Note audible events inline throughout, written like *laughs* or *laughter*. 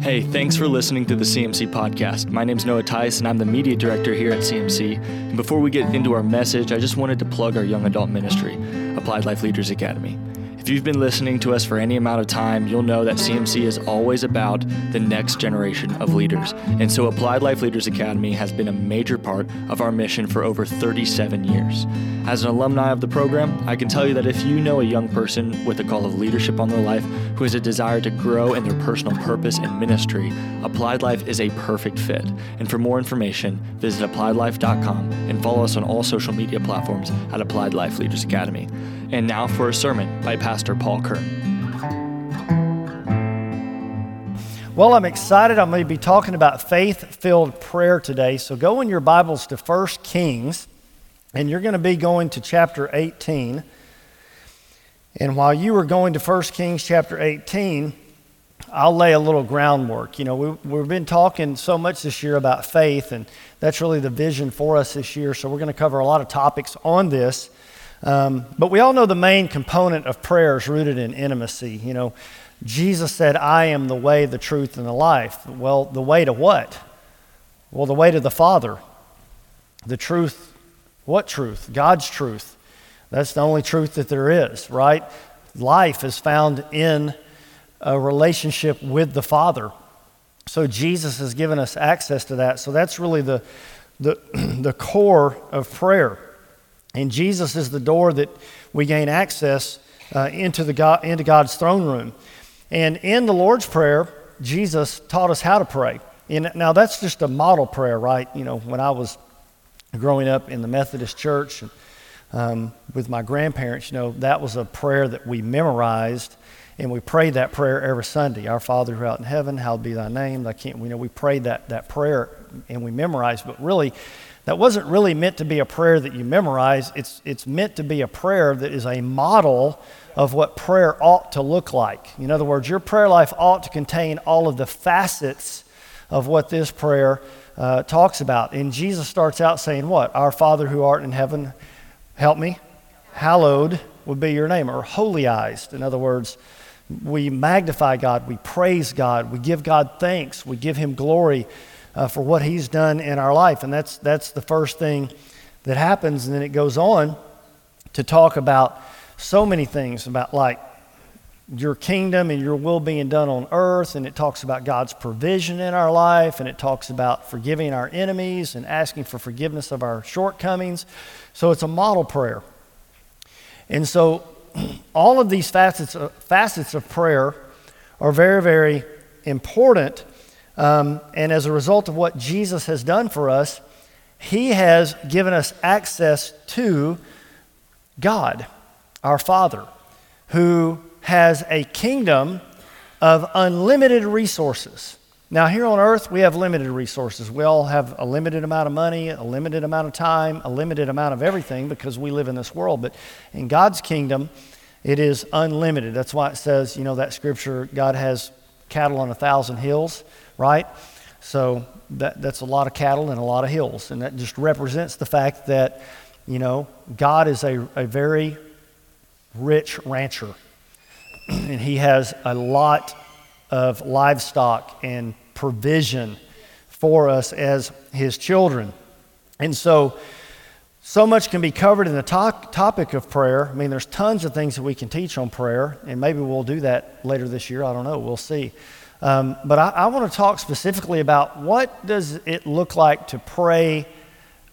Hey, thanks for listening to the CMC podcast. My name is Noah Tice, and I'm the media director here at CMC. And before we get into our message, I just wanted to plug our young adult ministry, Applied Life Leaders Academy. If you've been listening to us for any amount of time, you'll know that CMC is always about the next generation of leaders. And so Applied Life Leaders Academy has been a major part of our mission for over 37 years. As an alumni of the program, I can tell you that if you know a young person with a call of leadership on their life who has a desire to grow in their personal purpose and ministry, Applied Life is a perfect fit. And for more information, visit appliedlife.com and follow us on all social media platforms at Applied Life Leaders Academy. And now for a sermon by Pastor Paul Kern. Well, I'm excited. I'm going to be talking about faith filled prayer today. So go in your Bibles to 1 Kings, and you're going to be going to chapter 18. And while you were going to 1 Kings chapter 18, I'll lay a little groundwork. You know, we, we've been talking so much this year about faith, and that's really the vision for us this year. So we're going to cover a lot of topics on this. Um, but we all know the main component of prayer is rooted in intimacy. You know, Jesus said, I am the way, the truth, and the life. Well, the way to what? Well, the way to the Father. The truth, what truth? God's truth. That's the only truth that there is, right? Life is found in a relationship with the Father. So Jesus has given us access to that. So that's really the, the, *clears throat* the core of prayer. And Jesus is the door that we gain access uh, into, the God, into God's throne room. And in the Lord's Prayer, Jesus taught us how to pray. And now, that's just a model prayer, right? You know, when I was growing up in the Methodist church um, with my grandparents, you know, that was a prayer that we memorized. And we prayed that prayer every Sunday. Our Father who art in heaven, hallowed be thy name. I can't, you know, we prayed that, that prayer and we memorized. But really, that wasn't really meant to be a prayer that you memorize. It's, it's meant to be a prayer that is a model of what prayer ought to look like. In other words, your prayer life ought to contain all of the facets of what this prayer uh, talks about. And Jesus starts out saying, What? Our Father who art in heaven, help me. Hallowed would be your name, or holyized. In other words, we magnify God, we praise God, we give God thanks, we give Him glory uh, for what He's done in our life. And that's, that's the first thing that happens. And then it goes on to talk about so many things about like your kingdom and your will being done on earth. And it talks about God's provision in our life. And it talks about forgiving our enemies and asking for forgiveness of our shortcomings. So it's a model prayer. And so *clears throat* all of these facets of, facets of prayer are very, very important um, and as a result of what Jesus has done for us, He has given us access to God, our Father, who has a kingdom of unlimited resources. Now, here on earth, we have limited resources. We all have a limited amount of money, a limited amount of time, a limited amount of everything because we live in this world. But in God's kingdom, it is unlimited. That's why it says, you know, that scripture God has cattle on a thousand hills right? So that, that's a lot of cattle and a lot of hills. And that just represents the fact that, you know, God is a, a very rich rancher. *clears throat* and he has a lot of livestock and provision for us as his children. And so, so much can be covered in the to- topic of prayer. I mean, there's tons of things that we can teach on prayer, and maybe we'll do that later this year. I don't know. We'll see. Um, but I, I want to talk specifically about what does it look like to pray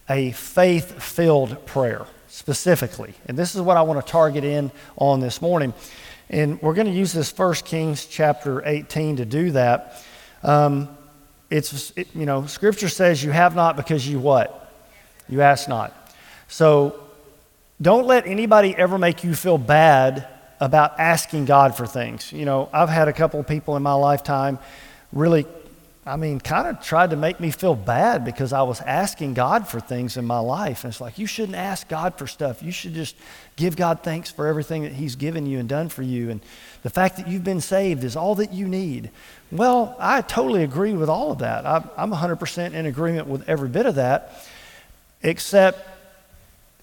a faith-filled prayer specifically. And this is what I want to target in on this morning. And we're going to use this First Kings chapter 18 to do that. Um, it's, it, you know, Scripture says you have not because you what? You ask not. So don't let anybody ever make you feel bad about asking God for things. You know, I've had a couple of people in my lifetime really, I mean, kind of tried to make me feel bad because I was asking God for things in my life. And it's like, you shouldn't ask God for stuff. You should just give God thanks for everything that He's given you and done for you. And the fact that you've been saved is all that you need. Well, I totally agree with all of that. I'm 100% in agreement with every bit of that, except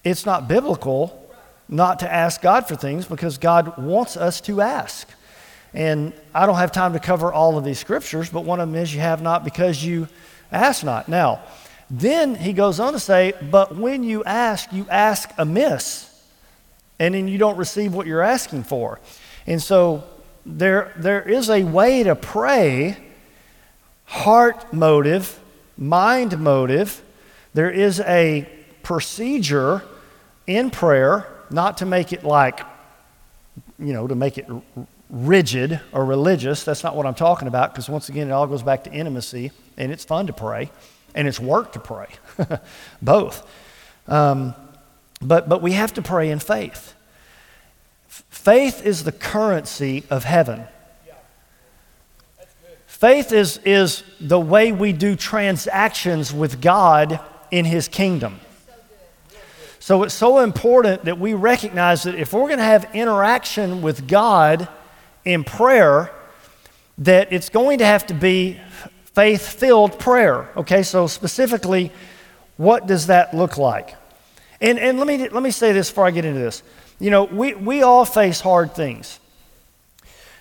it's not biblical not to ask God for things because God wants us to ask. And I don't have time to cover all of these scriptures, but one of them is you have not because you ask not. Now, then he goes on to say, but when you ask, you ask amiss, and then you don't receive what you're asking for. And so there, there is a way to pray heart motive, mind motive. There is a procedure in prayer, not to make it like, you know, to make it rigid or religious. That's not what I'm talking about, because once again, it all goes back to intimacy, and it's fun to pray, and it's work to pray, *laughs* both. Um, but, but we have to pray in faith. Faith is the currency of heaven. Faith is, is the way we do transactions with God in His kingdom. So it's so important that we recognize that if we're going to have interaction with God in prayer, that it's going to have to be faith filled prayer. Okay, so specifically, what does that look like? And, and let, me, let me say this before I get into this. You know, we, we all face hard things.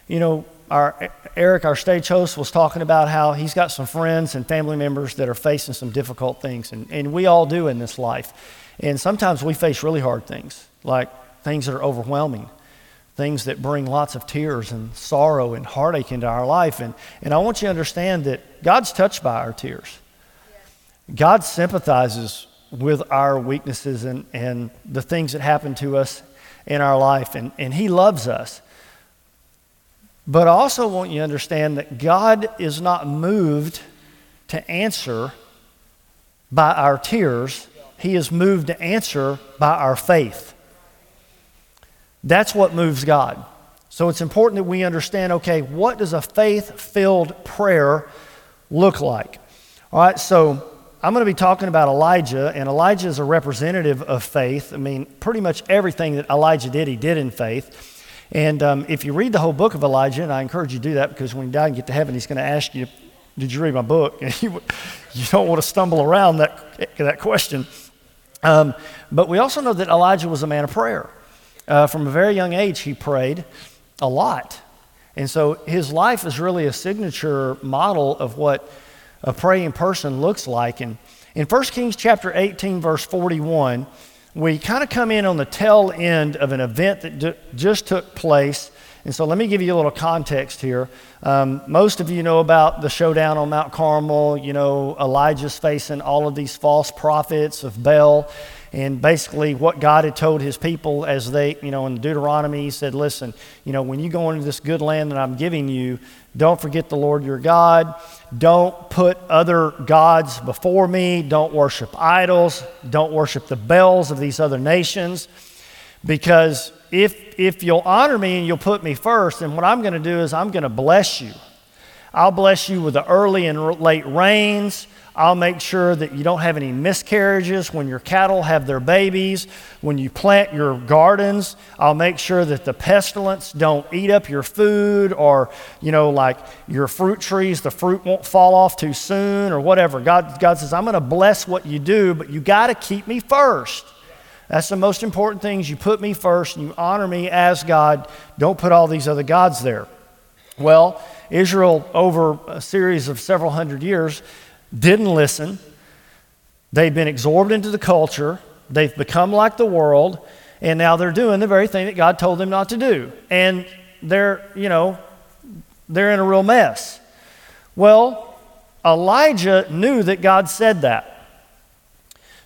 You know, our, Eric, our stage host, was talking about how he's got some friends and family members that are facing some difficult things, and, and we all do in this life. And sometimes we face really hard things, like things that are overwhelming, things that bring lots of tears and sorrow and heartache into our life. And, and I want you to understand that God's touched by our tears. God sympathizes with our weaknesses and, and the things that happen to us in our life, and, and He loves us. But I also want you to understand that God is not moved to answer by our tears, He is moved to answer by our faith. That's what moves God. So it's important that we understand okay, what does a faith filled prayer look like? All right, so I'm going to be talking about Elijah, and Elijah is a representative of faith. I mean, pretty much everything that Elijah did, he did in faith. And um, if you read the whole book of Elijah, and I encourage you to do that because when you die and get to heaven, he's going to ask you, Did you read my book? *laughs* And you, you don't want to stumble around that, that question. Um, but we also know that Elijah was a man of prayer. Uh, from a very young age, he prayed a lot. And so his life is really a signature model of what a praying person looks like. And in 1 Kings chapter 18, verse 41, we kind of come in on the tail end of an event that d- just took place. And so let me give you a little context here. Um, most of you know about the showdown on Mount Carmel. You know, Elijah's facing all of these false prophets of Baal. And basically, what God had told his people as they, you know, in Deuteronomy, he said, Listen, you know, when you go into this good land that I'm giving you, don't forget the Lord your God. Don't put other gods before me. Don't worship idols. Don't worship the Baals of these other nations. Because if, if you'll honor me and you'll put me first, then what I'm going to do is I'm going to bless you. I'll bless you with the early and late rains. I'll make sure that you don't have any miscarriages when your cattle have their babies. When you plant your gardens, I'll make sure that the pestilence don't eat up your food or, you know, like your fruit trees, the fruit won't fall off too soon or whatever. God, God says, I'm going to bless what you do, but you got to keep me first. That's the most important things. You put me first and you honor me as God. Don't put all these other gods there. Well, Israel, over a series of several hundred years, didn't listen. They've been absorbed into the culture. They've become like the world. And now they're doing the very thing that God told them not to do. And they're, you know, they're in a real mess. Well, Elijah knew that God said that.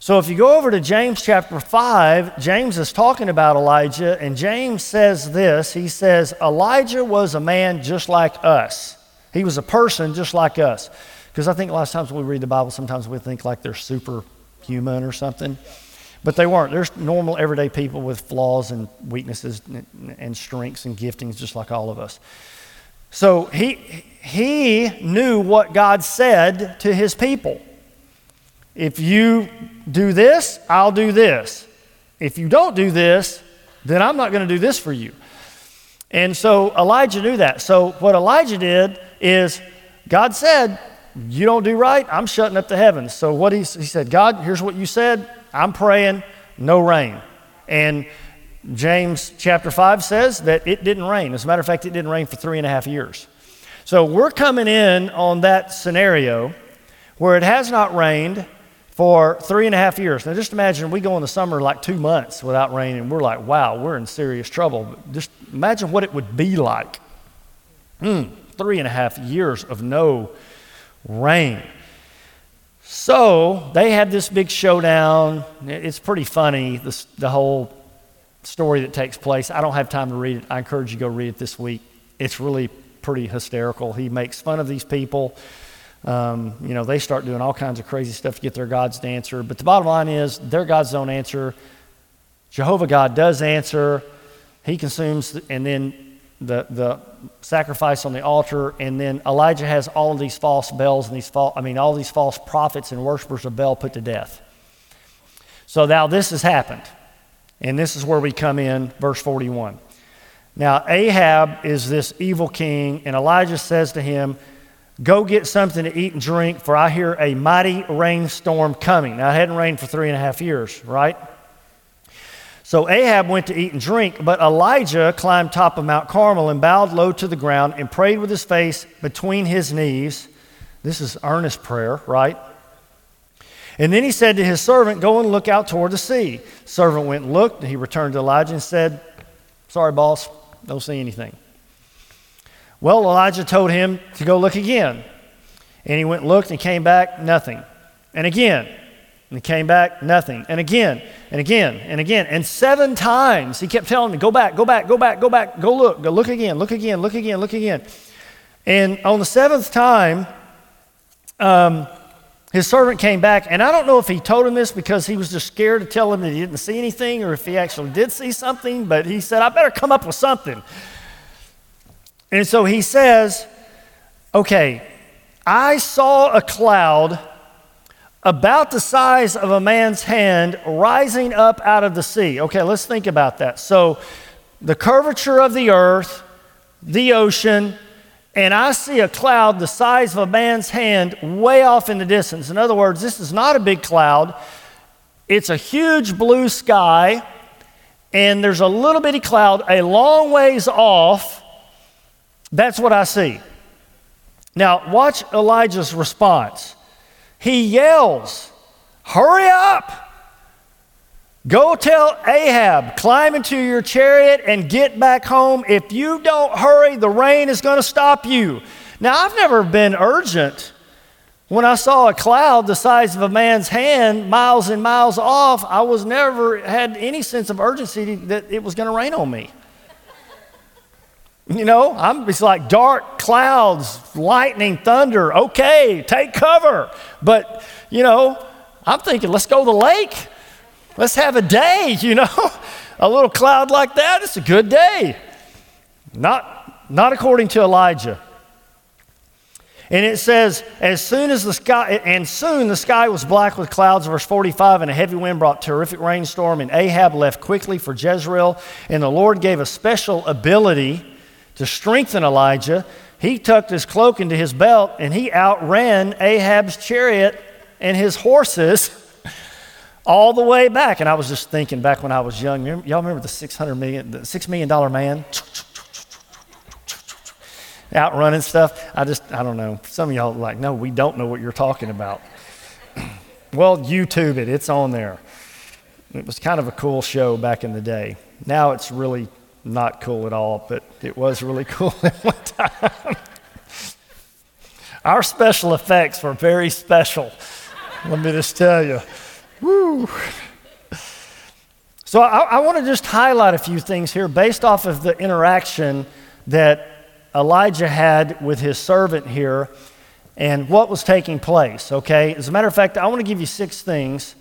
So if you go over to James chapter 5, James is talking about Elijah, and James says this He says, Elijah was a man just like us. He was a person just like us. Because I think a lot of times when we read the Bible, sometimes we think like they're superhuman or something. But they weren't. They're normal, everyday people with flaws and weaknesses and strengths and giftings, just like all of us. So he, he knew what God said to his people. If you do this, I'll do this. If you don't do this, then I'm not going to do this for you. And so Elijah knew that. So what Elijah did is God said, you don't do right, I'm shutting up the heavens. So what he, he said, God, here's what you said. I'm praying, no rain. And James chapter 5 says that it didn't rain. As a matter of fact, it didn't rain for three and a half years. So we're coming in on that scenario where it has not rained for three and a half years. Now, just imagine we go in the summer like two months without rain, and we're like, wow, we're in serious trouble. Just imagine what it would be like. Mm, three and a half years of no rain. So they had this big showdown. It's pretty funny, this, the whole story that takes place. I don't have time to read it. I encourage you to go read it this week. It's really pretty hysterical. He makes fun of these people. Um, you know, they start doing all kinds of crazy stuff to get their gods to answer. But the bottom line is, their gods don't answer. Jehovah God does answer. He consumes, and then the, the sacrifice on the altar, and then Elijah has all of these false Baals and these false, I mean, all these false prophets and worshipers of Baal put to death. So now this has happened, and this is where we come in, verse 41. Now Ahab is this evil king, and Elijah says to him, Go get something to eat and drink, for I hear a mighty rainstorm coming. Now, it hadn't rained for three and a half years, right? So Ahab went to eat and drink, but Elijah climbed top of Mount Carmel and bowed low to the ground and prayed with his face between his knees. This is earnest prayer, right? And then he said to his servant, Go and look out toward the sea. Servant went and looked, and he returned to Elijah and said, Sorry, boss, don't see anything. Well, Elijah told him to go look again. And he went and looked and came back, nothing. And again, and he came back, nothing. And again, and again, and again. And seven times he kept telling me, Go back, go back, go back, go back, go look, go look again, look again, look again, look again. And on the seventh time, um, his servant came back, and I don't know if he told him this because he was just scared to tell him that he didn't see anything or if he actually did see something, but he said, I better come up with something. And so he says, Okay, I saw a cloud about the size of a man's hand rising up out of the sea. Okay, let's think about that. So, the curvature of the earth, the ocean, and I see a cloud the size of a man's hand way off in the distance. In other words, this is not a big cloud, it's a huge blue sky, and there's a little bitty cloud a long ways off. That's what I see. Now, watch Elijah's response. He yells, Hurry up! Go tell Ahab, climb into your chariot and get back home. If you don't hurry, the rain is going to stop you. Now, I've never been urgent. When I saw a cloud the size of a man's hand, miles and miles off, I was never had any sense of urgency that it was going to rain on me. You know, I'm, it's like dark clouds, lightning, thunder. Okay, take cover. But, you know, I'm thinking, let's go to the lake. Let's have a day, *laughs* you know. a little cloud like that, it's a good day. Not, not according to Elijah. And it says, as soon as the sky, and soon the sky was black with clouds, verse 45, and a heavy wind brought terrific rainstorm, and Ahab left quickly for Jezreel, and the Lord gave a special ability to strengthen Elijah, he tucked his cloak into his belt and he outran Ahab's chariot and his horses *laughs* all the way back. And I was just thinking back when I was young, y'all remember the 600 million, the $6 million man? Outrunning stuff. I just, I don't know. Some of y'all like, no, we don't know what you're talking about. *clears throat* well, YouTube it, it's on there. It was kind of a cool show back in the day. Now it's really not cool at all, but it was really *laughs* cool at one time. Our special effects were very special. Let me just tell you. Woo. So I, I want to just highlight a few things here based off of the interaction that Elijah had with his servant here and what was taking place, okay? As a matter of fact, I want to give you six things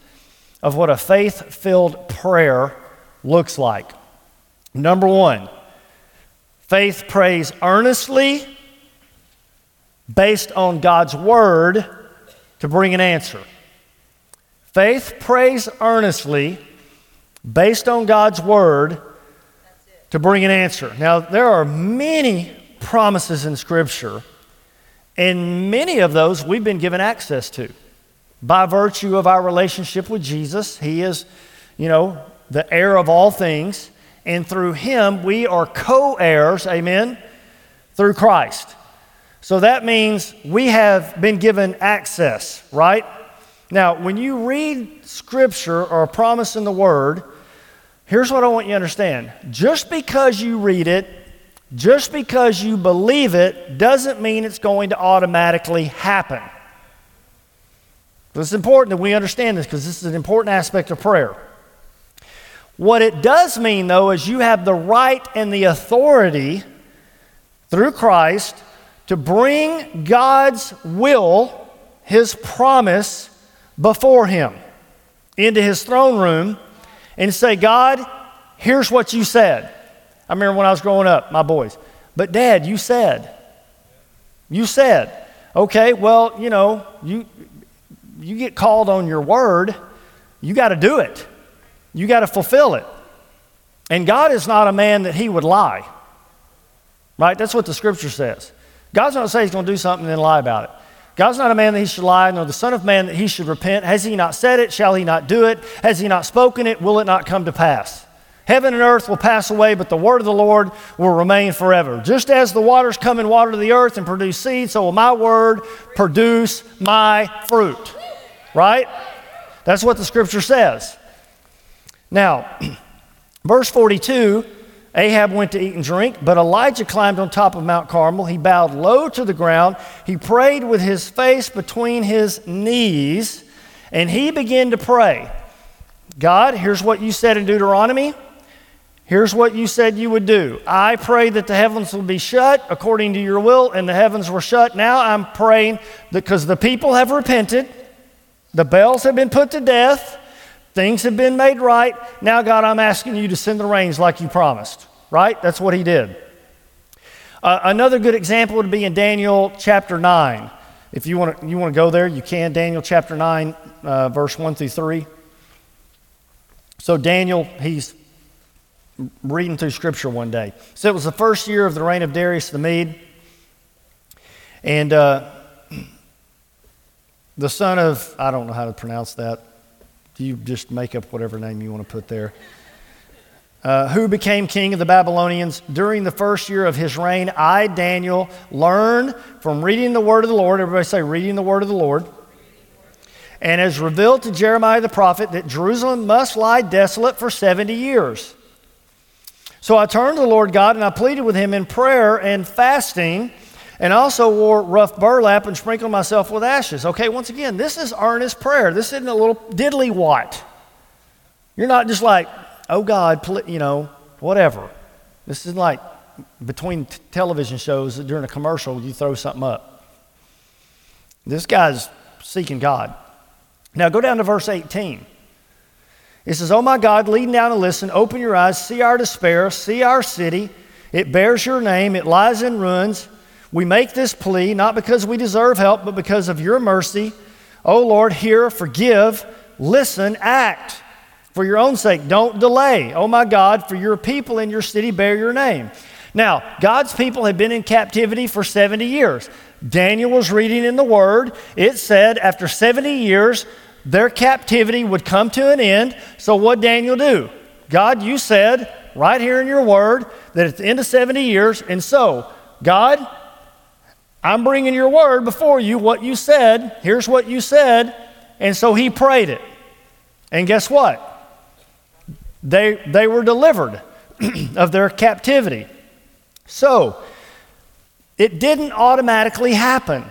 of what a faith filled prayer looks like. Number one, faith prays earnestly based on God's word to bring an answer. Faith prays earnestly based on God's word to bring an answer. Now, there are many promises in Scripture, and many of those we've been given access to. By virtue of our relationship with Jesus, He is, you know, the heir of all things. And through him we are co heirs, amen, through Christ. So that means we have been given access, right? Now, when you read scripture or a promise in the word, here's what I want you to understand. Just because you read it, just because you believe it, doesn't mean it's going to automatically happen. It's important that we understand this because this is an important aspect of prayer. What it does mean, though, is you have the right and the authority through Christ to bring God's will, His promise, before Him into His throne room and say, God, here's what you said. I remember when I was growing up, my boys, but Dad, you said, you said, okay, well, you know, you, you get called on your word, you got to do it. You got to fulfill it. And God is not a man that he would lie. Right? That's what the scripture says. God's not say he's going to do something and then lie about it. God's not a man that he should lie, nor the Son of Man that he should repent. Has he not said it? Shall he not do it? Has he not spoken it? Will it not come to pass? Heaven and earth will pass away, but the word of the Lord will remain forever. Just as the waters come and water the earth and produce seed, so will my word produce my fruit. Right? That's what the scripture says. Now, *clears throat* verse 42 Ahab went to eat and drink, but Elijah climbed on top of Mount Carmel. He bowed low to the ground. He prayed with his face between his knees, and he began to pray God, here's what you said in Deuteronomy. Here's what you said you would do. I pray that the heavens will be shut according to your will, and the heavens were shut. Now I'm praying because the people have repented, the Baals have been put to death, Things have been made right. Now, God, I'm asking you to send the rains like you promised. Right? That's what he did. Uh, another good example would be in Daniel chapter 9. If you want to you want to go there, you can. Daniel chapter 9, uh, verse 1 through 3. So, Daniel, he's reading through scripture one day. So, it was the first year of the reign of Darius the Mede. And uh, *clears throat* the son of, I don't know how to pronounce that you just make up whatever name you want to put there. Uh, who became king of the Babylonians during the first year of his reign. I, Daniel, learned from reading the word of the Lord. Everybody say, reading the word of the Lord. And as revealed to Jeremiah the prophet that Jerusalem must lie desolate for 70 years. So I turned to the Lord God and I pleaded with him in prayer and fasting and also wore rough burlap and sprinkled myself with ashes. Okay, once again, this is earnest prayer. This isn't a little diddly what. You're not just like, oh God, you know, whatever. This is like between t- television shows during a commercial, you throw something up. This guy's seeking God. Now go down to verse 18. It says, Oh my God, lead down and listen, open your eyes, see our despair, see our city. It bears your name, it lies in ruins. We make this plea not because we deserve help, but because of your mercy. Oh Lord, hear, forgive, listen, act. For your own sake, don't delay. Oh my God, for your people in your city bear your name. Now, God's people had been in captivity for 70 years. Daniel was reading in the Word. It said after 70 years, their captivity would come to an end. So, what Daniel do? God, you said right here in your Word that at the end of 70 years, and so, God, I'm bringing your word before you, what you said. Here's what you said. And so he prayed it. And guess what? They, they were delivered *clears throat* of their captivity. So, it didn't automatically happen.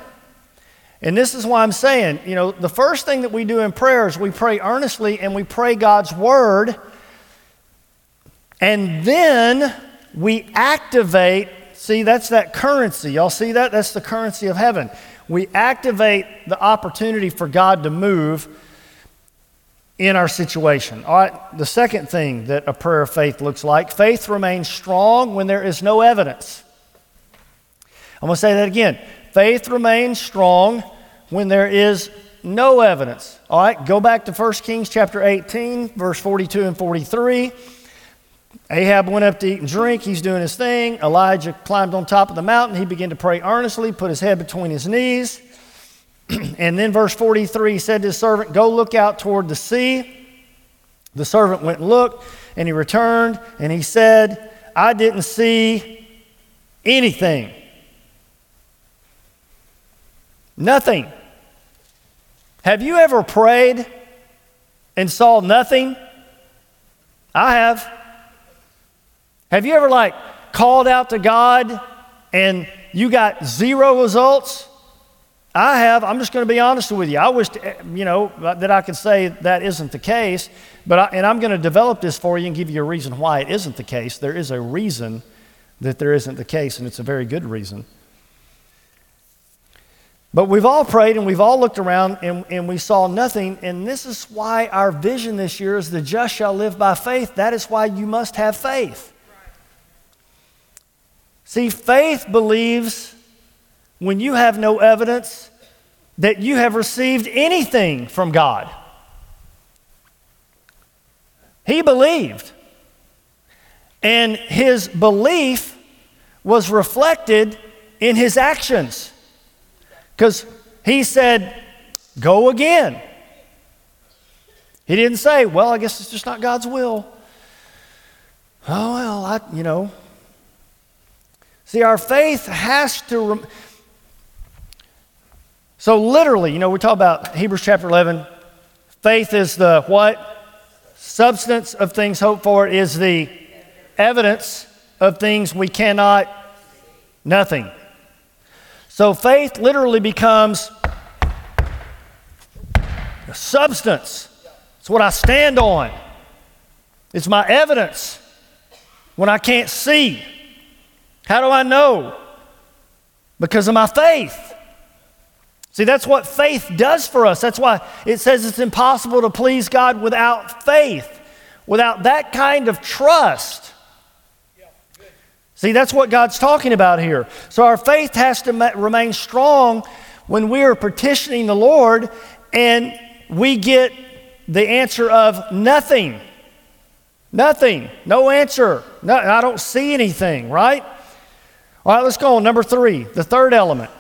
And this is why I'm saying, you know, the first thing that we do in prayer is we pray earnestly and we pray God's word. And then we activate See, that's that currency. Y'all see that? That's the currency of heaven. We activate the opportunity for God to move in our situation. All right, the second thing that a prayer of faith looks like faith remains strong when there is no evidence. I'm going to say that again. Faith remains strong when there is no evidence. All right, go back to 1 Kings chapter 18, verse 42 and 43. Ahab went up to eat and drink. He's doing his thing. Elijah climbed on top of the mountain. He began to pray earnestly, put his head between his knees. *clears throat* and then, verse 43, he said to his servant, Go look out toward the sea. The servant went and looked, and he returned and he said, I didn't see anything. Nothing. Have you ever prayed and saw nothing? I have. Have you ever like called out to God and you got zero results? I have. I'm just going to be honest with you. I wish, you know, that I could say that isn't the case, but I, and I'm going to develop this for you and give you a reason why it isn't the case. There is a reason that there isn't the case, and it's a very good reason. But we've all prayed and we've all looked around and, and we saw nothing. And this is why our vision this year is the just shall live by faith. That is why you must have faith. See, faith believes when you have no evidence that you have received anything from God. He believed. And his belief was reflected in his actions. Because he said, Go again. He didn't say, Well, I guess it's just not God's will. Oh, well, I, you know. See, our faith has to. Rem- so, literally, you know, we talk about Hebrews chapter 11. Faith is the what? Substance of things hoped for is the evidence of things we cannot. Nothing. So faith literally becomes a substance. It's what I stand on. It's my evidence when I can't see. How do I know? Because of my faith. See, that's what faith does for us. That's why it says it's impossible to please God without faith, without that kind of trust. See, that's what God's talking about here. So our faith has to ma- remain strong when we are petitioning the Lord and we get the answer of nothing. Nothing. No answer. No, I don't see anything, right? All right, let's go on. Number three, the third element.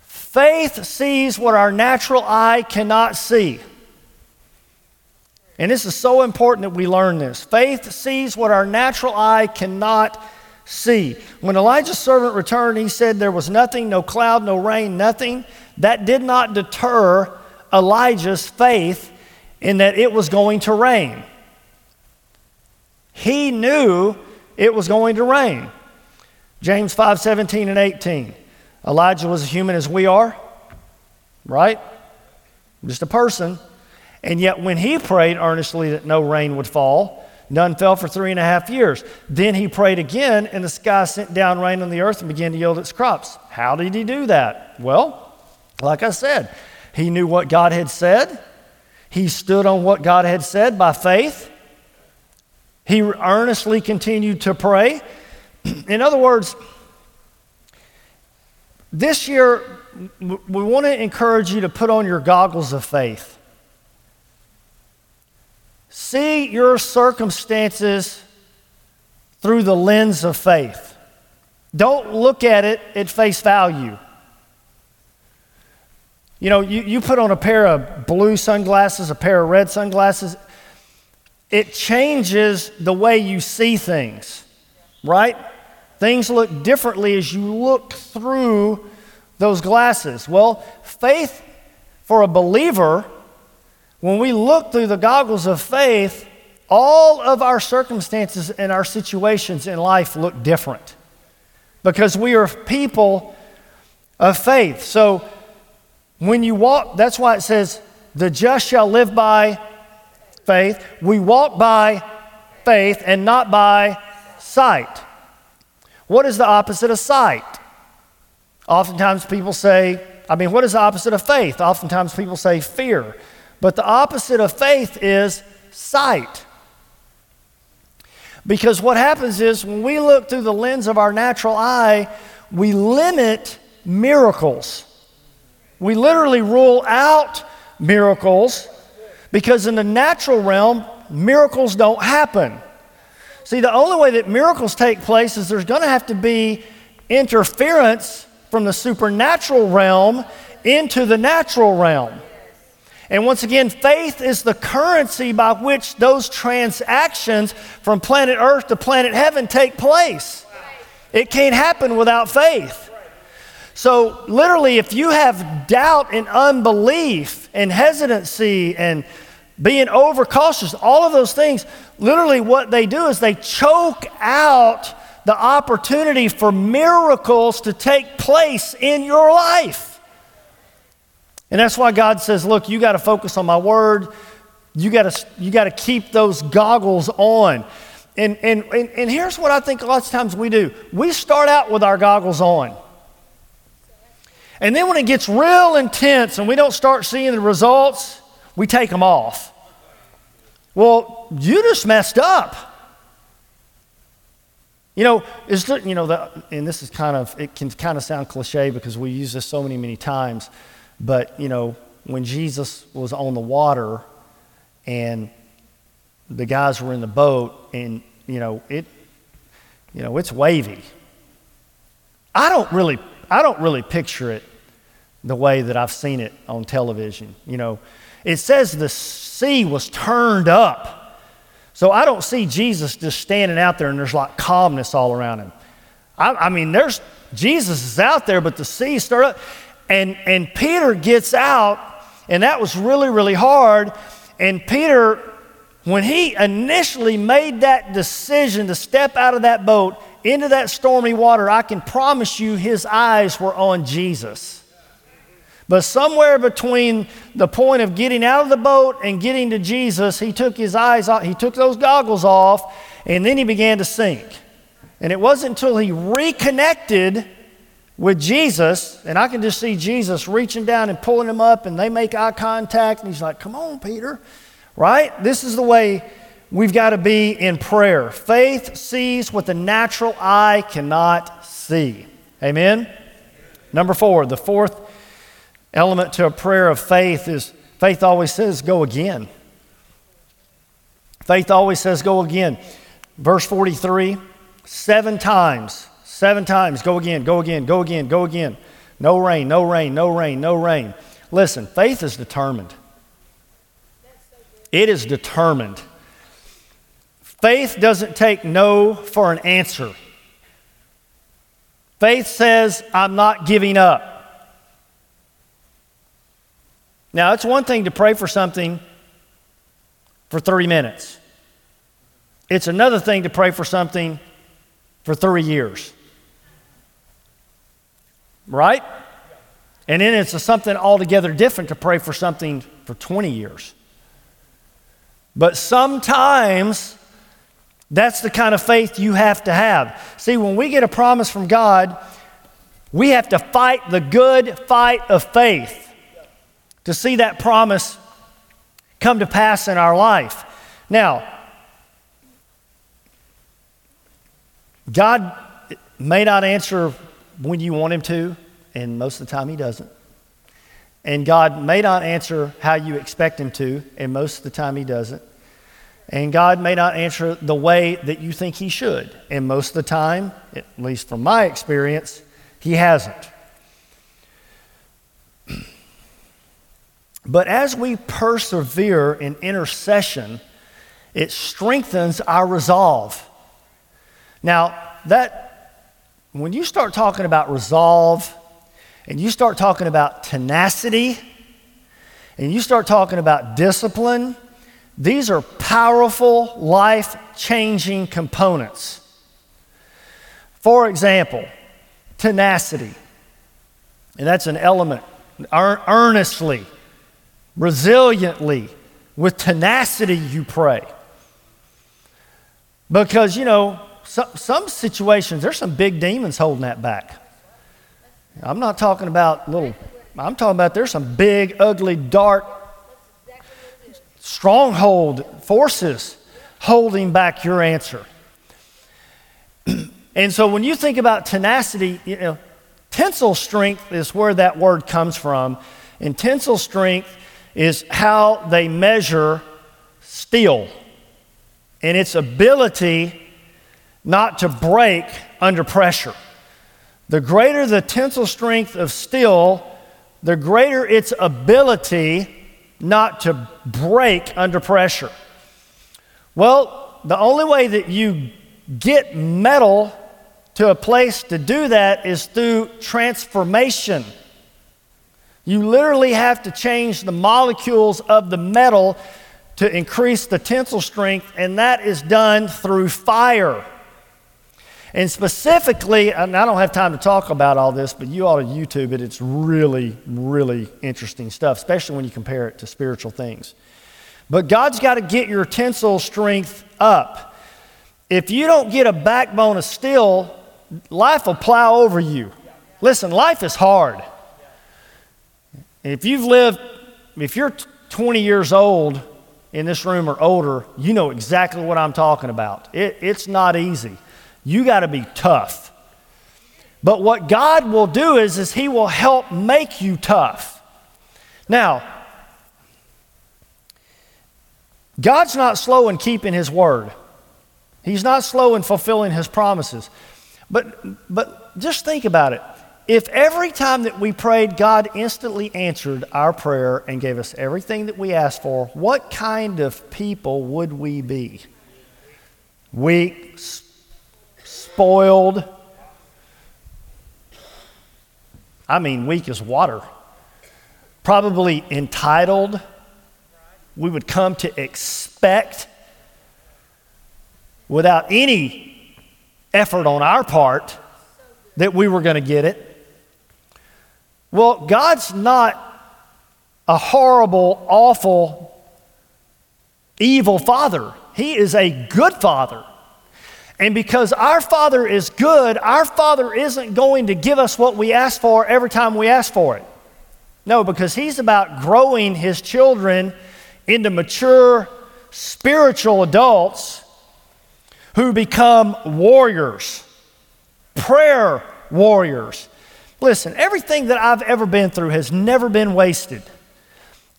Faith sees what our natural eye cannot see. And this is so important that we learn this. Faith sees what our natural eye cannot see. When Elijah's servant returned, he said there was nothing, no cloud, no rain, nothing. That did not deter Elijah's faith in that it was going to rain. He knew it was going to rain. James 5 17 and 18. Elijah was a human as we are, right? Just a person. And yet, when he prayed earnestly that no rain would fall, none fell for three and a half years. Then he prayed again, and the sky sent down rain on the earth and began to yield its crops. How did he do that? Well, like I said, he knew what God had said, he stood on what God had said by faith. He earnestly continued to pray. *clears throat* In other words, this year, we want to encourage you to put on your goggles of faith. See your circumstances through the lens of faith. Don't look at it at face value. You know, you, you put on a pair of blue sunglasses, a pair of red sunglasses, it changes the way you see things, right? Things look differently as you look through those glasses. Well, faith for a believer when we look through the goggles of faith, all of our circumstances and our situations in life look different because we are people of faith. So when you walk, that's why it says, the just shall live by faith. We walk by faith and not by sight. What is the opposite of sight? Oftentimes people say, I mean, what is the opposite of faith? Oftentimes people say fear. But the opposite of faith is sight. Because what happens is when we look through the lens of our natural eye, we limit miracles. We literally rule out miracles because in the natural realm, miracles don't happen. See, the only way that miracles take place is there's going to have to be interference from the supernatural realm into the natural realm. And once again, faith is the currency by which those transactions from planet Earth to planet heaven take place. It can't happen without faith. So, literally, if you have doubt and unbelief and hesitancy and being overcautious, all of those things, literally, what they do is they choke out the opportunity for miracles to take place in your life. And that's why God says, Look, you got to focus on my word. You got to you got to keep those goggles on. And, and, and, and here's what I think lots of times we do we start out with our goggles on. And then when it gets real intense and we don't start seeing the results, we take them off. Well, you just messed up. You know, is there, you know, the, and this is kind of, it can kind of sound cliche because we use this so many, many times, but, you know, when Jesus was on the water and the guys were in the boat and, you know, it, you know, it's wavy. I don't really, I don't really picture it the way that I've seen it on television. You know, it says the sea was turned up. So I don't see Jesus just standing out there and there's like calmness all around him. I, I mean, there's Jesus is out there, but the sea stirred up. And, and Peter gets out, and that was really, really hard. And Peter, when he initially made that decision to step out of that boat into that stormy water, I can promise you his eyes were on Jesus. But somewhere between the point of getting out of the boat and getting to Jesus, he took his eyes off, he took those goggles off, and then he began to sink. And it wasn't until he reconnected with Jesus, and I can just see Jesus reaching down and pulling him up, and they make eye contact, and he's like, Come on, Peter, right? This is the way we've got to be in prayer. Faith sees what the natural eye cannot see. Amen? Number four, the fourth element to a prayer of faith is faith always says, go again. Faith always says, go again. Verse 43 seven times, seven times, go again, go again, go again, go again. No rain, no rain, no rain, no rain. Listen, faith is determined. It is determined. Faith doesn't take no for an answer. Faith says, I'm not giving up. Now, it's one thing to pray for something for 30 minutes, it's another thing to pray for something for 30 years. Right? And then it's something altogether different to pray for something for 20 years. But sometimes that's the kind of faith you have to have. See, when we get a promise from God, we have to fight the good fight of faith to see that promise come to pass in our life. Now, God may not answer when you want Him to, and most of the time He doesn't. And God may not answer how you expect Him to, and most of the time He doesn't. And God may not answer the way that you think He should, and most of the time, at least from my experience, He hasn't. But as we persevere in intercession, it strengthens our resolve. Now, that when you start talking about resolve and you start talking about tenacity and you start talking about discipline, these are powerful, life changing components. For example, tenacity, and that's an element, earnestly resiliently, with tenacity, you pray. Because, you know, some, some situations, there's some big demons holding that back. I'm not talking about little, I'm talking about there's some big, ugly, dark, stronghold forces holding back your answer. *clears throat* and so when you think about tenacity, you know, tensile strength is where that word comes from. And tensile strength is how they measure steel and its ability not to break under pressure. The greater the tensile strength of steel, the greater its ability not to break under pressure? Well, the only way that you get metal to a place to do that is through transformation. You literally have to change the molecules of the metal to increase the tensile strength, and that is done through fire. And specifically, and I don't have time to talk about all this, but you ought to YouTube it. It's really, really interesting stuff, especially when you compare it to spiritual things. But God's got to get your tensile strength up. If you don't get a backbone of steel, life will plow over you. Listen, life is hard. If you've lived, if you're 20 years old in this room or older, you know exactly what I'm talking about. It, it's not easy. You got to be tough. But what God will do is, is He will help make you tough. Now, God's not slow in keeping His word. He's not slow in fulfilling His promises. But, but just think about it. If every time that we prayed, God instantly answered our prayer and gave us everything that we asked for, what kind of people would we be? Weak, spoiled. I mean, weak as water. Probably entitled. We would come to expect without any effort on our part that we were going to get it. Well, God's not a horrible, awful, evil father. He is a good father. And because our Father is good, our Father isn't going to give us what we ask for every time we ask for it. No, because He's about growing His children into mature spiritual adults who become warriors, prayer warriors. Listen, everything that I've ever been through has never been wasted.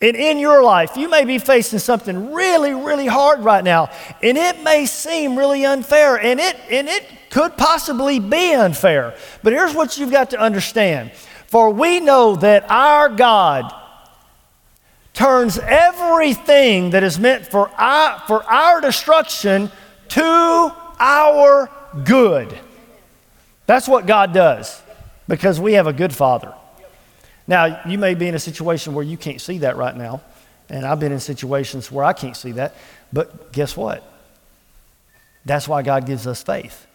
And in your life, you may be facing something really, really hard right now, and it may seem really unfair, and it, and it could possibly be unfair. But here's what you've got to understand for we know that our God turns everything that is meant for our, for our destruction to our good. That's what God does because we have a good Father. Now, you may be in a situation where you can't see that right now, and I've been in situations where I can't see that, but guess what? That's why God gives us faith.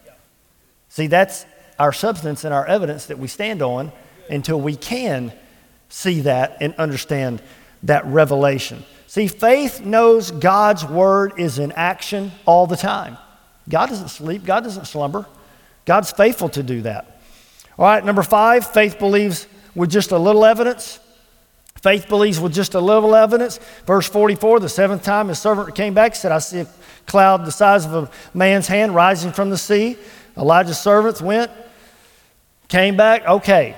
See, that's our substance and our evidence that we stand on until we can see that and understand that revelation. See, faith knows God's word is in action all the time. God doesn't sleep, God doesn't slumber. God's faithful to do that. All right, number five, faith believes with just a little evidence. Faith believes with just a little evidence. Verse 44, the seventh time his servant came back, said, I see a cloud the size of a man's hand rising from the sea. Elijah's servants went, came back. Okay,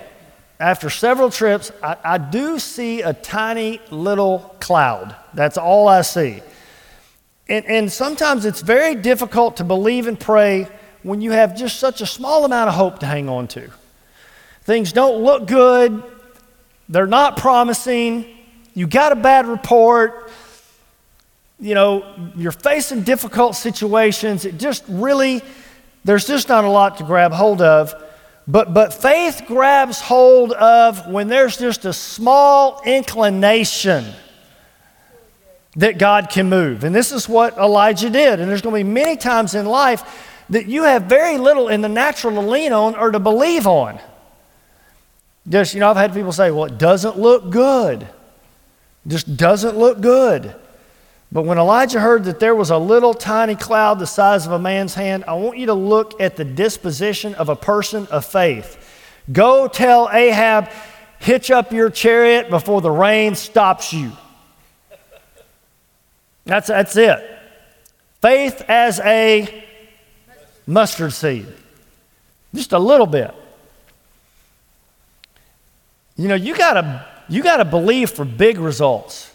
after several trips, I, I do see a tiny little cloud. That's all I see. And, and sometimes it's very difficult to believe and pray when you have just such a small amount of hope to hang on to. Things don't look good, they're not promising, you got a bad report, you know, you're facing difficult situations. It just really, there's just not a lot to grab hold of. But, but faith grabs hold of when there's just a small inclination that God can move. And this is what Elijah did. And there's going to be many times in life that you have very little in the natural to lean on or to believe on. Just, you know, I've had people say, well, it doesn't look good. It just doesn't look good. But when Elijah heard that there was a little tiny cloud the size of a man's hand, I want you to look at the disposition of a person of faith. Go tell Ahab, hitch up your chariot before the rain stops you. That's, that's it. Faith as a mustard seed. Just a little bit. You know, you gotta, you gotta believe for big results,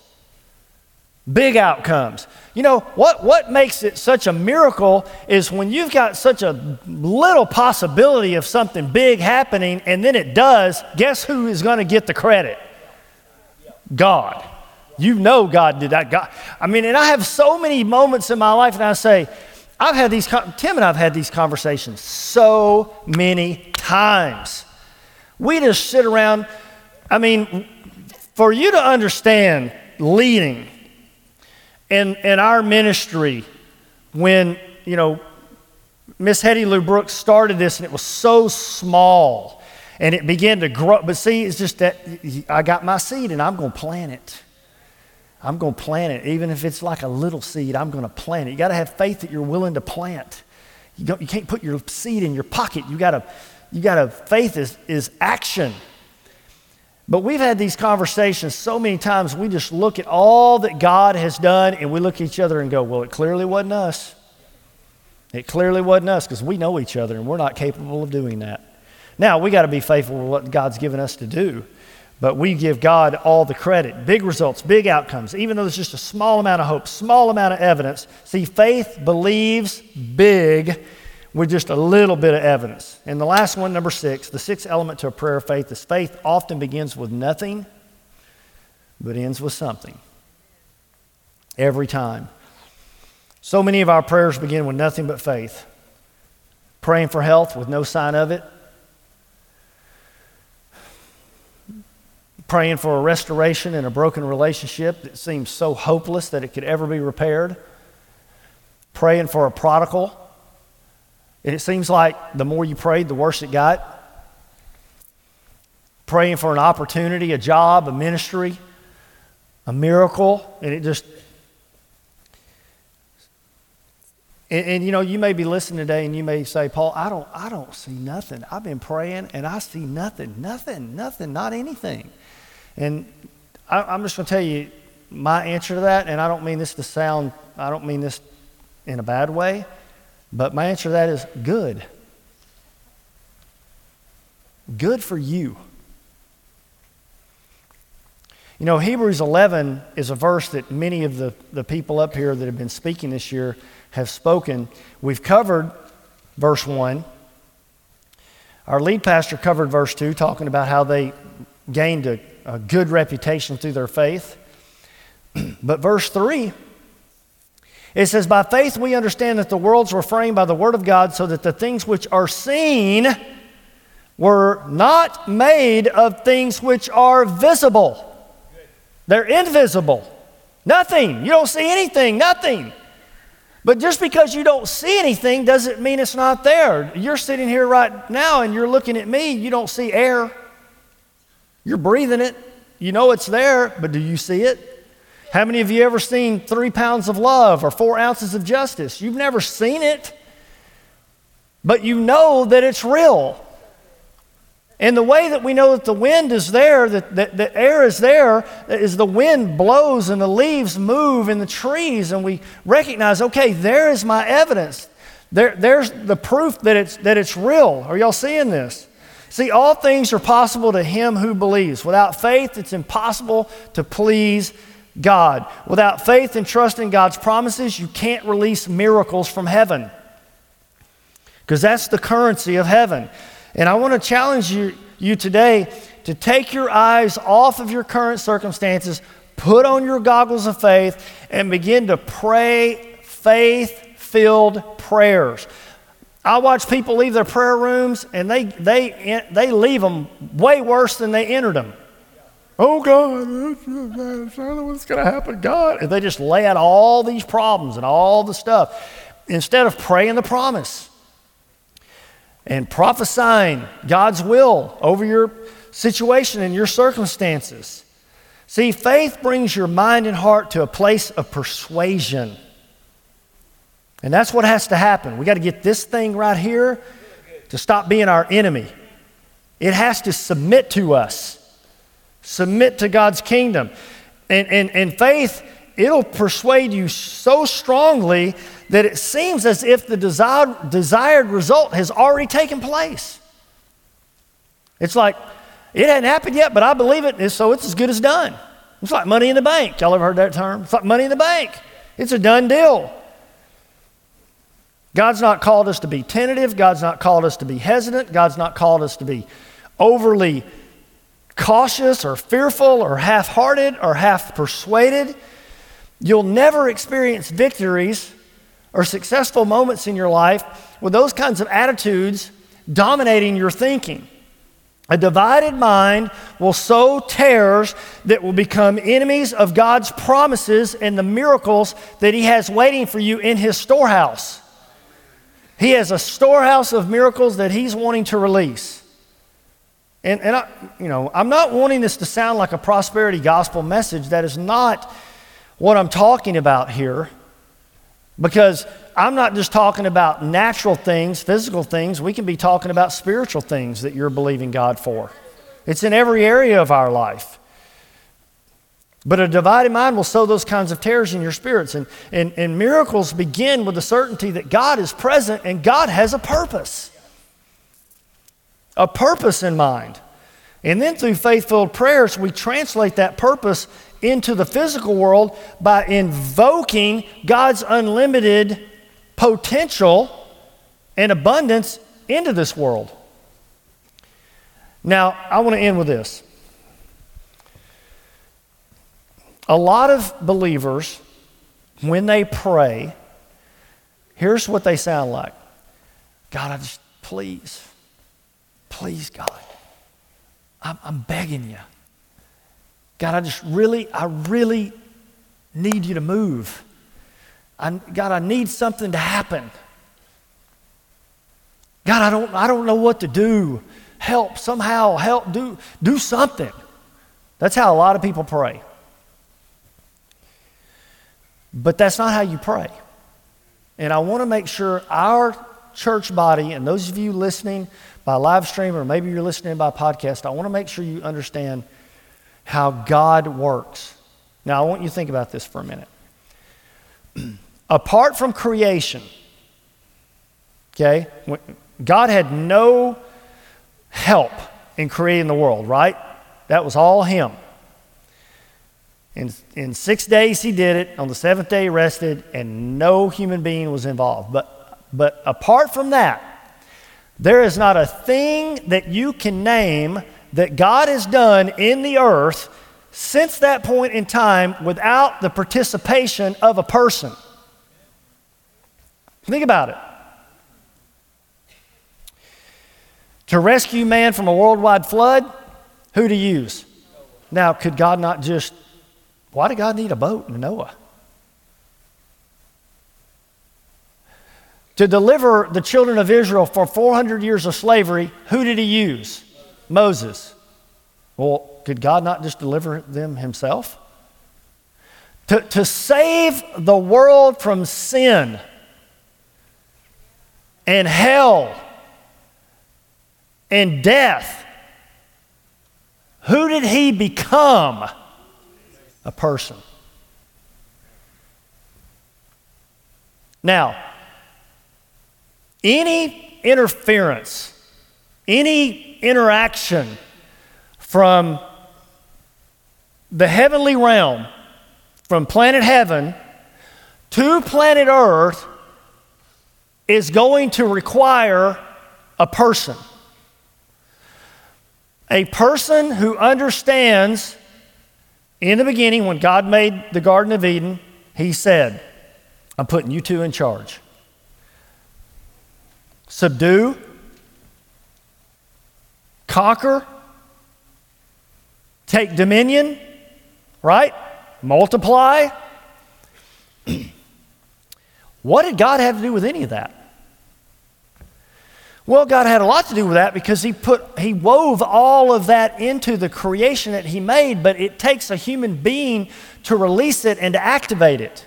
big outcomes. You know, what, what makes it such a miracle is when you've got such a little possibility of something big happening and then it does, guess who is gonna get the credit? God. You know God did that. God, I mean, and I have so many moments in my life, and I say, I've had these, Tim and I've had these conversations so many times. We just sit around. I mean, for you to understand leading in, in our ministry, when, you know, Miss Hetty Lou Brooks started this and it was so small and it began to grow. But see, it's just that I got my seed and I'm going to plant it. I'm going to plant it. Even if it's like a little seed, I'm going to plant it. You got to have faith that you're willing to plant. You, you can't put your seed in your pocket. You got to, you got to, faith is, is action. But we've had these conversations so many times, we just look at all that God has done and we look at each other and go, well, it clearly wasn't us. It clearly wasn't us because we know each other and we're not capable of doing that. Now, we got to be faithful to what God's given us to do. But we give God all the credit. Big results, big outcomes, even though there's just a small amount of hope, small amount of evidence. See, faith believes big with just a little bit of evidence. And the last one, number six, the sixth element to a prayer of faith is faith often begins with nothing, but ends with something. Every time. So many of our prayers begin with nothing but faith. Praying for health with no sign of it, praying for a restoration in a broken relationship that seems so hopeless that it could ever be repaired, praying for a prodigal, and it seems like the more you prayed, the worse it got. Praying for an opportunity, a job, a ministry, a miracle, and it just. And, and, you know, you may be listening today and you may say, Paul, I don't, I don't see nothing. I've been praying and I see nothing, nothing, nothing, not anything. And I, I'm just going to tell you my answer to that, and I don't mean this to sound, I don't mean this in a bad way, but my answer to that is good. Good for you. You know, Hebrews 11 is a verse that many of the, the people up here that have been speaking this year have spoken. We've covered verse 1. Our lead pastor covered verse 2, talking about how they gained a a good reputation through their faith. *clears throat* but verse 3, it says, By faith we understand that the worlds were framed by the word of God, so that the things which are seen were not made of things which are visible. They're invisible. Nothing. You don't see anything, nothing. But just because you don't see anything doesn't mean it's not there. You're sitting here right now and you're looking at me, you don't see air. You're breathing it. You know it's there, but do you see it? How many of you ever seen three pounds of love or four ounces of justice? You've never seen it, but you know that it's real. And the way that we know that the wind is there, that, that the air is there, is the wind blows and the leaves move in the trees, and we recognize, okay, there is my evidence. There, there's the proof that it's, that it's real. Are y'all seeing this? See, all things are possible to him who believes. Without faith, it's impossible to please God. Without faith and trust in God's promises, you can't release miracles from heaven. Because that's the currency of heaven. And I want to challenge you, you today to take your eyes off of your current circumstances, put on your goggles of faith, and begin to pray faith filled prayers. I watch people leave their prayer rooms and they, they, they leave them way worse than they entered them. Oh God, know what's going to happen, God. And they just lay out all these problems and all the stuff instead of praying the promise and prophesying God's will over your situation and your circumstances. See, faith brings your mind and heart to a place of persuasion. And that's what has to happen. We got to get this thing right here to stop being our enemy. It has to submit to us, submit to God's kingdom. And, and, and faith, it'll persuade you so strongly that it seems as if the desired, desired result has already taken place. It's like, it hadn't happened yet, but I believe it, so it's as good as done. It's like money in the bank. Y'all ever heard that term? It's like money in the bank. It's a done deal. God's not called us to be tentative. God's not called us to be hesitant. God's not called us to be overly cautious or fearful or half hearted or half persuaded, you'll never experience victories or successful moments in your life with those kinds of attitudes dominating your thinking. A divided mind will sow tares that will become enemies of God's promises and the miracles that He has waiting for you in His storehouse. He has a storehouse of miracles that He's wanting to release. And, and I, you know, I'm not wanting this to sound like a prosperity gospel message. That is not what I'm talking about here. Because I'm not just talking about natural things, physical things. We can be talking about spiritual things that you're believing God for. It's in every area of our life. But a divided mind will sow those kinds of tares in your spirits. And, and, and miracles begin with the certainty that God is present and God has a purpose. A purpose in mind. And then through faith filled prayers, we translate that purpose into the physical world by invoking God's unlimited potential and abundance into this world. Now, I want to end with this. A lot of believers, when they pray, here's what they sound like God, I just, please, please, God, I'm, I'm begging you. God, I just really, I really need you to move. I, God, I need something to happen. God, I don't, I don't know what to do. Help somehow, help, do, do something. That's how a lot of people pray. But that's not how you pray. And I want to make sure our church body and those of you listening by live stream or maybe you're listening by podcast, I want to make sure you understand how God works. Now, I want you to think about this for a minute. *clears throat* Apart from creation, okay, God had no help in creating the world, right? That was all Him. In, in six days, He did it. On the seventh day, He rested, and no human being was involved. But, but apart from that, there is not a thing that you can name that God has done in the earth since that point in time without the participation of a person. Think about it. To rescue man from a worldwide flood, who to use? Now, could God not just, why did God need a boat in Noah? To deliver the children of Israel for 400 years of slavery, who did he use? Moses. Well, could God not just deliver them himself? To, to save the world from sin and hell and death, who did he become? A person. Now, any interference, any interaction from the heavenly realm, from planet heaven to planet earth, is going to require a person. A person who understands in the beginning, when God made the Garden of Eden, He said, I'm putting you two in charge. Subdue, conquer, take dominion, right? Multiply. *clears throat* what did God have to do with any of that? Well, God had a lot to do with that because he put he wove all of that into the creation that he made, but it takes a human being to release it and to activate it.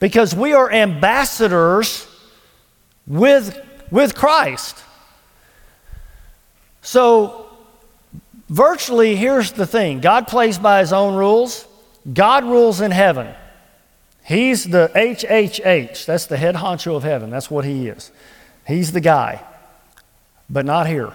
Because we are ambassadors with with Christ. So, virtually, here's the thing God plays by his own rules, God rules in heaven. He's the HHH, that's the head honcho of heaven, that's what he is. He's the guy, but not here.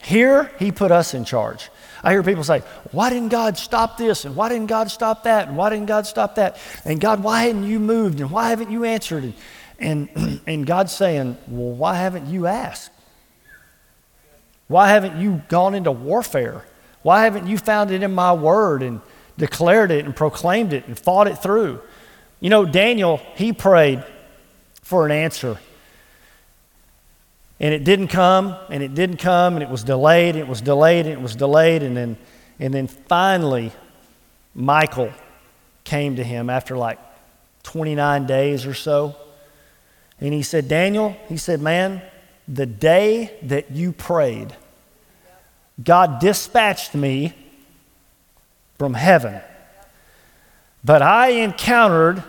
Here, he put us in charge. I hear people say, Why didn't God stop this? And why didn't God stop that? And why didn't God stop that? And God, why hadn't you moved? And why haven't you answered? And and, *clears throat* and God's saying, Well, why haven't you asked? Why haven't you gone into warfare? Why haven't you found it in my word and declared it and proclaimed it and fought it through? You know, Daniel, he prayed for an answer. And it didn't come, and it didn't come, and it was delayed, and it was delayed, and it was delayed, and then, and then finally, Michael came to him after like 29 days or so. And he said, Daniel, he said, man, the day that you prayed, God dispatched me from heaven. But I encountered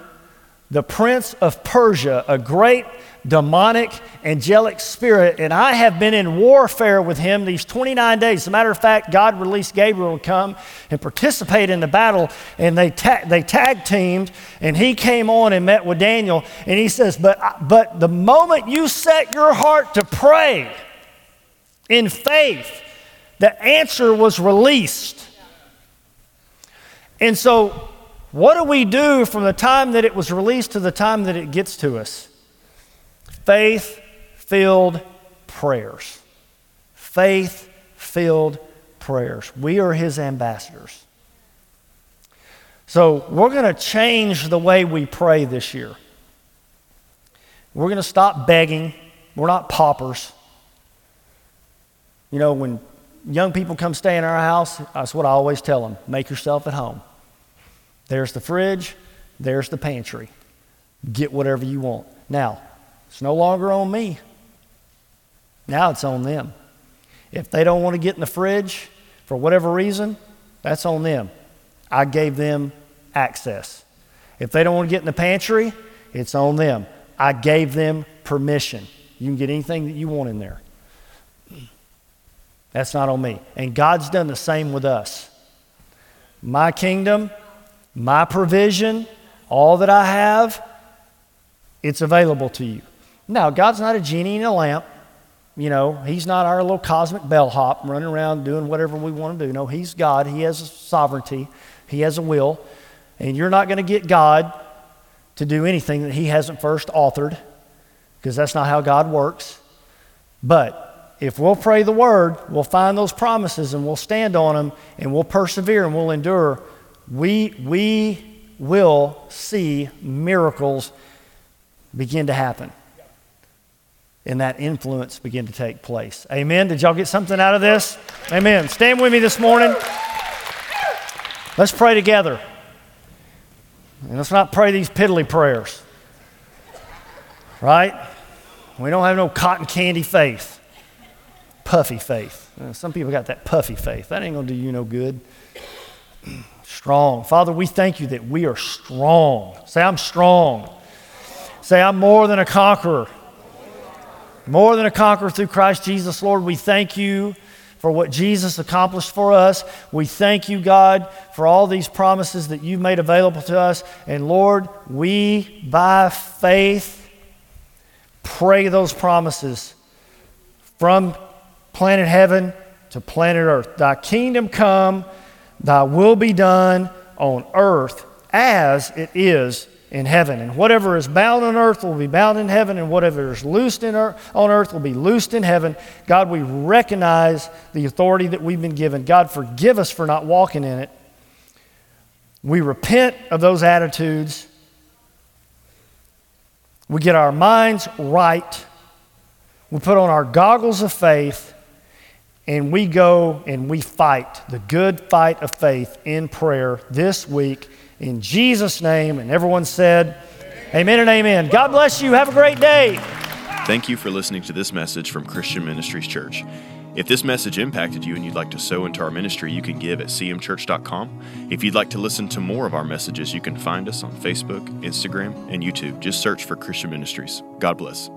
the prince of Persia, a great demonic, angelic spirit, and I have been in warfare with him these 29 days. As a matter of fact, God released Gabriel to come and participate in the battle, and they, ta- they tag teamed, and he came on and met with Daniel, and he says, but, but the moment you set your heart to pray in faith, the answer was released. And so, what do we do from the time that it was released to the time that it gets to us? Faith filled prayers. Faith filled prayers. We are his ambassadors. So we're going to change the way we pray this year. We're going to stop begging. We're not paupers. You know, when young people come stay in our house, that's what I always tell them make yourself at home. There's the fridge, there's the pantry. Get whatever you want. Now, it's no longer on me. Now it's on them. If they don't want to get in the fridge for whatever reason, that's on them. I gave them access. If they don't want to get in the pantry, it's on them. I gave them permission. You can get anything that you want in there. That's not on me. And God's done the same with us. My kingdom, my provision, all that I have, it's available to you. Now, God's not a genie in a lamp. You know, He's not our little cosmic bellhop running around doing whatever we want to do. No, He's God. He has sovereignty, He has a will. And you're not going to get God to do anything that He hasn't first authored, because that's not how God works. But if we'll pray the word, we'll find those promises and we'll stand on them and we'll persevere and we'll endure. We, we will see miracles begin to happen and that influence begin to take place. Amen. Did y'all get something out of this? Amen. Stand with me this morning. Let's pray together. And let's not pray these piddly prayers. Right? We don't have no cotton candy faith, puffy faith. Uh, some people got that puffy faith. That ain't going to do you no good. *clears throat* strong. Father, we thank you that we are strong. Say, I'm strong. Say, I'm more than a conqueror. More than a conqueror through Christ Jesus, Lord, we thank you for what Jesus accomplished for us. We thank you, God, for all these promises that you've made available to us. And Lord, we, by faith, pray those promises from planet heaven to planet earth. Thy kingdom come, thy will be done on earth as it is in heaven. And whatever is bound on earth will be bound in heaven, and whatever is loosed in earth, on earth will be loosed in heaven. God, we recognize the authority that we've been given. God, forgive us for not walking in it. We repent of those attitudes. We get our minds right. We put on our goggles of faith, and we go and we fight the good fight of faith in prayer this week in Jesus' name. And everyone said, Amen, and amen. God bless you. Have a great day. Thank you for listening to this message from Christian Ministries Church. If this message impacted you and you'd like to sow into our ministry, you can give at cmchurch.com. If you'd like to listen to more of our messages, you can find us on Facebook, Instagram, and YouTube. Just search for Christian Ministries. God bless.